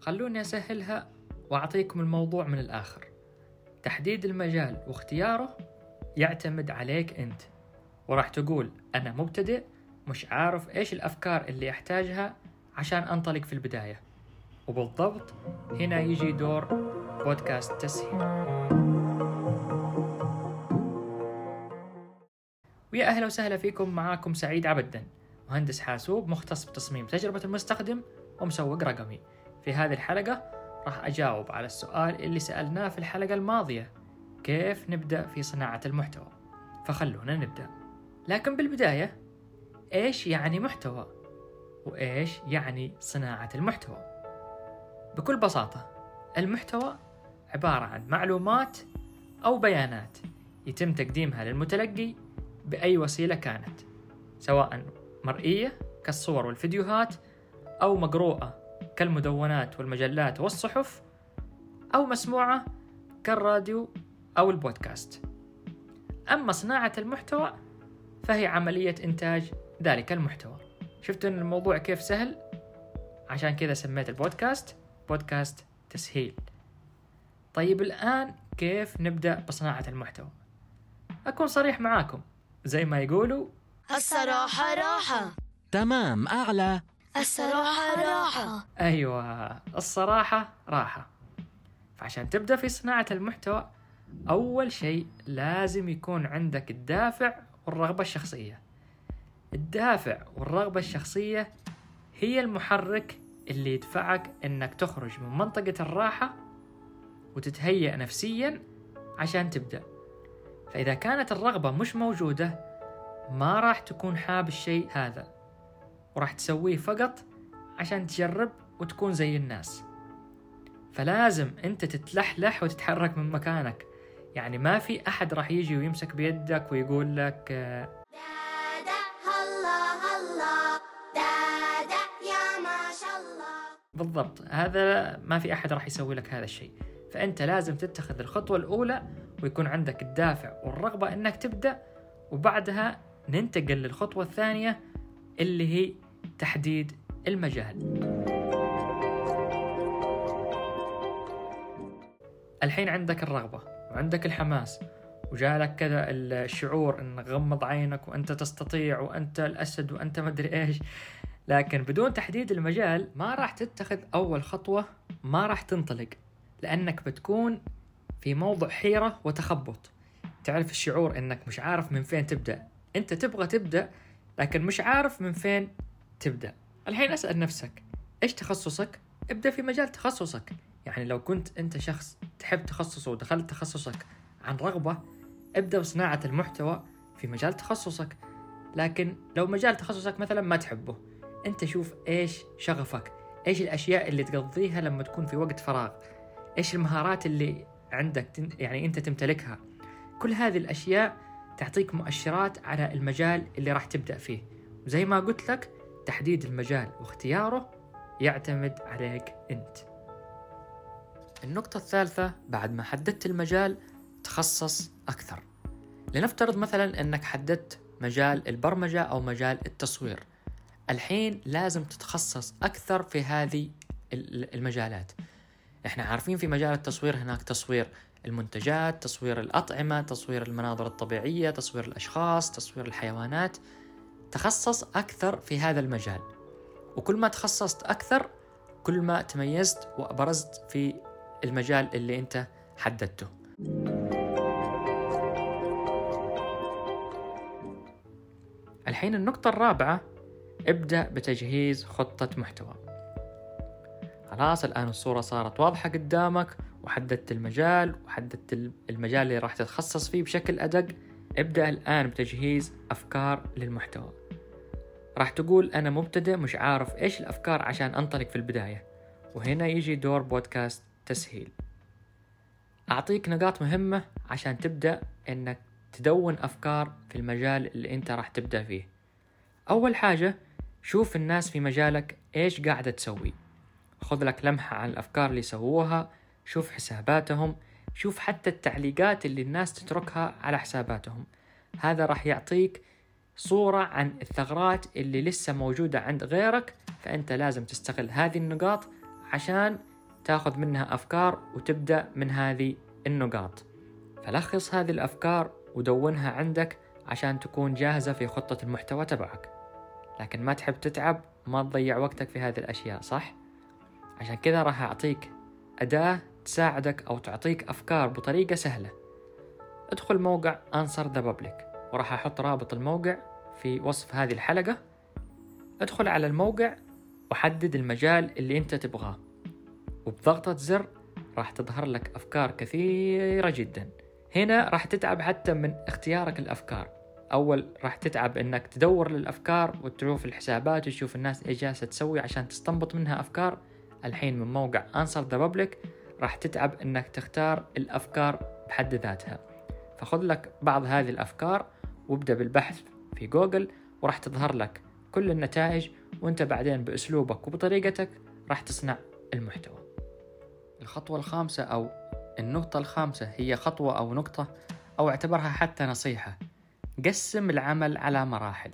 خلوني أسهلها وأعطيكم الموضوع من الآخر. تحديد المجال واختياره يعتمد عليك أنت وراح تقول أنا مبتدئ مش عارف إيش الأفكار اللي أحتاجها عشان أنطلق في البداية. وبالضبط هنا يجي دور بودكاست تسهيل. ويا أهلا وسهلا فيكم معاكم سعيد عبدن مهندس حاسوب مختص بتصميم تجربة المستخدم ومسوق رقمي. في هذه الحلقة راح أجاوب على السؤال اللي سألناه في الحلقة الماضية. كيف نبدأ في صناعة المحتوى؟ فخلونا نبدأ. لكن بالبداية إيش يعني محتوى؟ وإيش يعني صناعة المحتوى؟ بكل بساطة المحتوى عبارة عن معلومات أو بيانات يتم تقديمها للمتلقي بأي وسيلة كانت سواء مرئية كالصور والفيديوهات أو مقروءة كالمدونات والمجلات والصحف أو مسموعة كالراديو أو البودكاست. أما صناعة المحتوى فهي عملية إنتاج ذلك المحتوى. شفتوا أن الموضوع كيف سهل؟ عشان كذا سميت البودكاست بودكاست تسهيل. طيب الآن كيف نبدأ بصناعة المحتوى؟ أكون صريح معاكم. زي ما يقولوا الصراحة راحة. تمام أعلى. الصراحة راحة. أيوة الصراحة راحة. فعشان تبدأ في صناعة المحتوى أول شيء لازم يكون عندك الدافع والرغبة الشخصية. الدافع والرغبة الشخصية هي المحرك اللي يدفعك إنك تخرج من منطقة الراحة وتتهيأ نفسيا عشان تبدأ. فإذا كانت الرغبة مش موجودة ما راح تكون حاب الشيء هذا. وراح تسويه فقط عشان تجرب وتكون زي الناس. فلازم انت تتلحلح وتتحرك من مكانك. يعني ما في أحد راح يجي ويمسك بيدك ويقول لك دادا هلا هلا. دادا يا ما شاء الله. بالضبط. هذا ما في أحد راح يسوي لك هذا الشيء. فأنت لازم تتخذ الخطوة الأولى ويكون عندك الدافع والرغبة إنك تبدأ وبعدها ننتقل للخطوة الثانية اللي هي تحديد المجال. الحين عندك الرغبة وعندك الحماس وجالك كذا الشعور إن غمض عينك وأنت تستطيع وأنت الأسد وأنت مدري إيش. لكن بدون تحديد المجال ما راح تتخذ أول خطوة ما راح تنطلق لأنك بتكون في موضع حيرة وتخبط. تعرف الشعور إنك مش عارف من فين تبدأ. أنت تبغى تبدأ لكن مش عارف من فين تبدأ. الحين أسأل نفسك إيش تخصصك؟ ابدأ في مجال تخصصك. يعني لو كنت أنت شخص تحب تخصصه ودخلت تخصصك عن رغبة ابدأ بصناعة المحتوى في مجال تخصصك. لكن لو مجال تخصصك مثلا ما تحبه أنت شوف إيش شغفك إيش الأشياء اللي تقضيها لما تكون في وقت فراغ إيش المهارات اللي عندك يعني أنت تمتلكها. كل هذه الأشياء تعطيك مؤشرات على المجال اللي راح تبدأ فيه. وزي ما قلت لك تحديد المجال واختياره يعتمد عليك أنت. النقطة الثالثة بعد ما حددت المجال تخصص أكثر. لنفترض مثلا أنك حددت مجال البرمجة أو مجال التصوير. الحين لازم تتخصص أكثر في هذه ال- المجالات. إحنا عارفين في مجال التصوير هناك تصوير المنتجات تصوير الأطعمة تصوير المناظر الطبيعية تصوير الأشخاص تصوير الحيوانات. تخصص أكثر في هذا المجال. وكل ما تخصصت أكثر كل ما تميزت وأبرزت في المجال اللي أنت حددته. الحين النقطة الرابعة ابدأ بتجهيز خطة محتوى. خلاص الآن الصورة صارت واضحة قدامك وحددت المجال وحددت ال- المجال اللي راح تتخصص فيه بشكل أدق. ابدأ الآن بتجهيز أفكار للمحتوى. راح تقول أنا مبتدئ مش عارف إيش الأفكار عشان أنطلق في البداية. وهنا يجي دور بودكاست تسهيل. أعطيك نقاط مهمة عشان تبدأ إنك تدون أفكار في المجال اللي أنت راح تبدأ فيه. أول حاجة شوف الناس في مجالك إيش قاعدة تسوي. خذ لك لمحة عن الأفكار اللي سووها شوف حساباتهم شوف حتى التعليقات اللي الناس تتركها على حساباتهم. هذا راح يعطيك صورة عن الثغرات اللي لسه موجودة عند غيرك فأنت لازم تستغل هذه النقاط عشان تاخذ منها أفكار وتبدأ من هذه النقاط. فلخص هذه الأفكار ودونها عندك عشان تكون جاهزة في خطة المحتوى تبعك. لكن ما تحب تتعب ما تضيع وقتك في هذه الأشياء صح؟ عشان كذا راح أعطيك أداة تساعدك أو تعطيك أفكار بطريقة سهلة. ادخل موقع أنصر ذا بابليك وراح أحط رابط الموقع في وصف هذه الحلقة. ادخل على الموقع وحدد المجال اللي أنت تبغاه. وبضغطة زر راح تظهر لك أفكار كثيرة جدا. هنا راح تتعب حتى من اختيارك الأفكار أول راح تتعب إنك تدور للأفكار وتشوف الحسابات وتشوف الناس إيش جالسة تسوي عشان تستنبط منها أفكار. الحين من موقع أنصر ذا بابليك راح تتعب إنك تختار الأفكار بحد ذاتها. فخذ لك بعض هذه الأفكار وابدأ بالبحث في جوجل وراح تظهر لك كل النتائج وأنت بعدين بأسلوبك وبطريقتك راح تصنع المحتوى. الخطوة الخامسة أو النقطة الخامسة هي خطوة أو نقطة أو اعتبرها حتى نصيحة. قسم العمل على مراحل.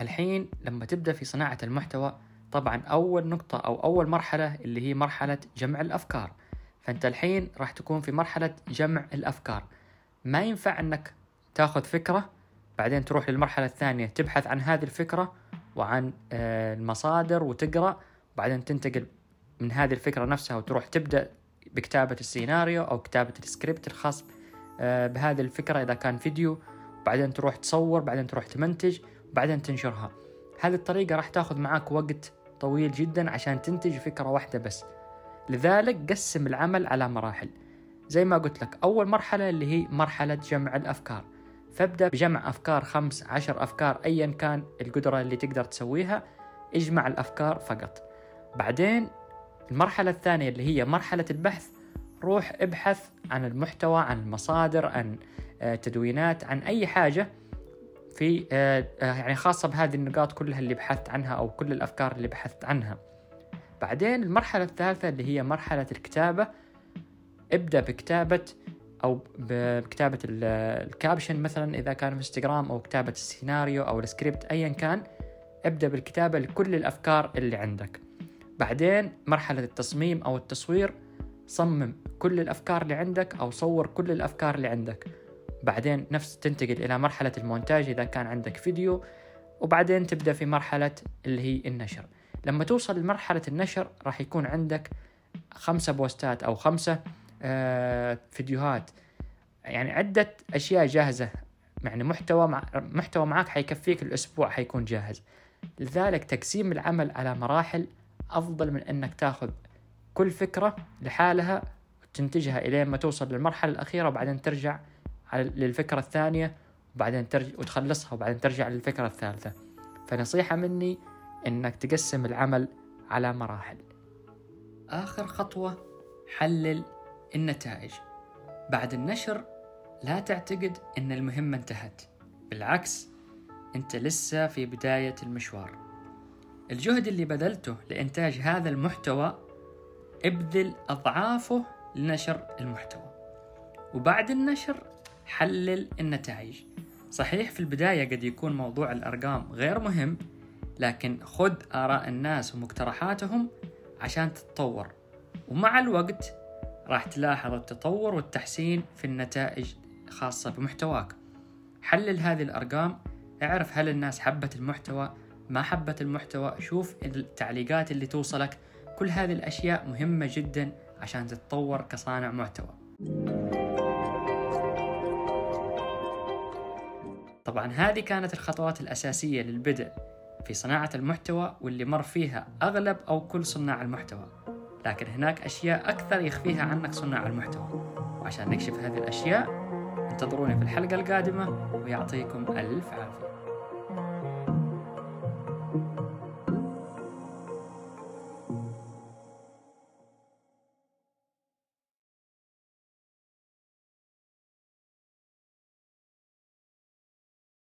الحين لما تبدأ في صناعة المحتوى طبعا أول نقطة أو أول مرحلة اللي هي مرحلة جمع الأفكار. فأنت الحين راح تكون في مرحلة جمع الأفكار. ما ينفع أنك تاخذ فكرة بعدين تروح للمرحلة الثانية تبحث عن هذه الفكرة وعن آه، المصادر وتقرأ وبعدين تنتقل من هذه الفكرة نفسها وتروح تبدأ بكتابة السيناريو أو كتابة السكريبت الخاص آه، بهذه الفكرة إذا كان فيديو. بعدين تروح تصور بعدين تروح تمنتج وبعدين تنشرها. هذه الطريقة راح تاخذ معاك وقت طويل جدا عشان تنتج فكرة واحدة بس. لذلك قسم العمل على مراحل. زي ما قلت لك أول مرحلة اللي هي مرحلة جمع الأفكار. فابدأ بجمع أفكار خمس عشر أفكار أيا كان القدرة اللي تقدر تسويها. اجمع الأفكار فقط. بعدين المرحلة الثانية اللي هي مرحلة البحث. روح ابحث عن المحتوى عن المصادر عن آه، تدوينات عن أي حاجة. في آه، آه، يعني خاصة بهذه النقاط كلها اللي بحثت عنها أو كل الأفكار اللي بحثت عنها. بعدين المرحلة الثالثة اللي هي مرحلة الكتابة. ابدأ بكتابة أو بكتابة ال- ال caption مثلا إذا كان في إنستغرام أو كتابة السيناريو أو السكريبت أيا كان. ابدأ بالكتابة لكل الأفكار اللي عندك. بعدين مرحلة التصميم أو التصوير. صمم كل الأفكار اللي عندك أو صور كل الأفكار اللي عندك. بعدين نفس تنتقل إلى مرحلة المونتاج إذا كان عندك فيديو وبعدين تبدأ في مرحلة اللي هي النشر. لما توصل لمرحلة النشر راح يكون عندك خمسة بوستات أو خمسة آه فيديوهات. يعني عدة أشياء جاهزة. يعني محتوى مع محتوى معك حيكفيك الأسبوع حيكون جاهز. لذلك تقسيم العمل على مراحل أفضل من أنك تاخذ كل فكرة لحالها وتنتجها إلين ما توصل للمرحلة الأخيرة وبعدين ترجع للفكرة الثانية وبعدين ترجع وتخلصها وبعدين ترجع للفكرة الثالثة. فنصيحة مني أنك تقسم العمل على مراحل. آخر خطوة حلل النتائج. بعد النشر لا تعتقد أن المهمة انتهت. بالعكس أنت لسه في بداية المشوار. الجهد اللي بذلته لإنتاج هذا المحتوى ابذل أضعافه لنشر المحتوى. وبعد النشر حلل النتائج. صحيح في البداية قد يكون موضوع الأرقام غير مهم لكن خذ آراء الناس ومقترحاتهم عشان تتطور. ومع الوقت راح تلاحظ التطور والتحسين في النتائج خاصة بمحتواك. حلل هذه الأرقام اعرف هل الناس حبت المحتوى ما حبت المحتوى شوف التعليقات اللي توصلك. كل هذه الأشياء مهمة جدا عشان تتطور كصانع محتوى. طبعا هذه كانت الخطوات الأساسية للبدء في صناعة المحتوى واللي مر فيها أغلب أو كل صناع المحتوى. لكن هناك أشياء أكثر يخفيها عنك صناع المحتوى. وعشان نكشف هذه الأشياء انتظروني في الحلقة القادمة ويعطيكم ألف عافية.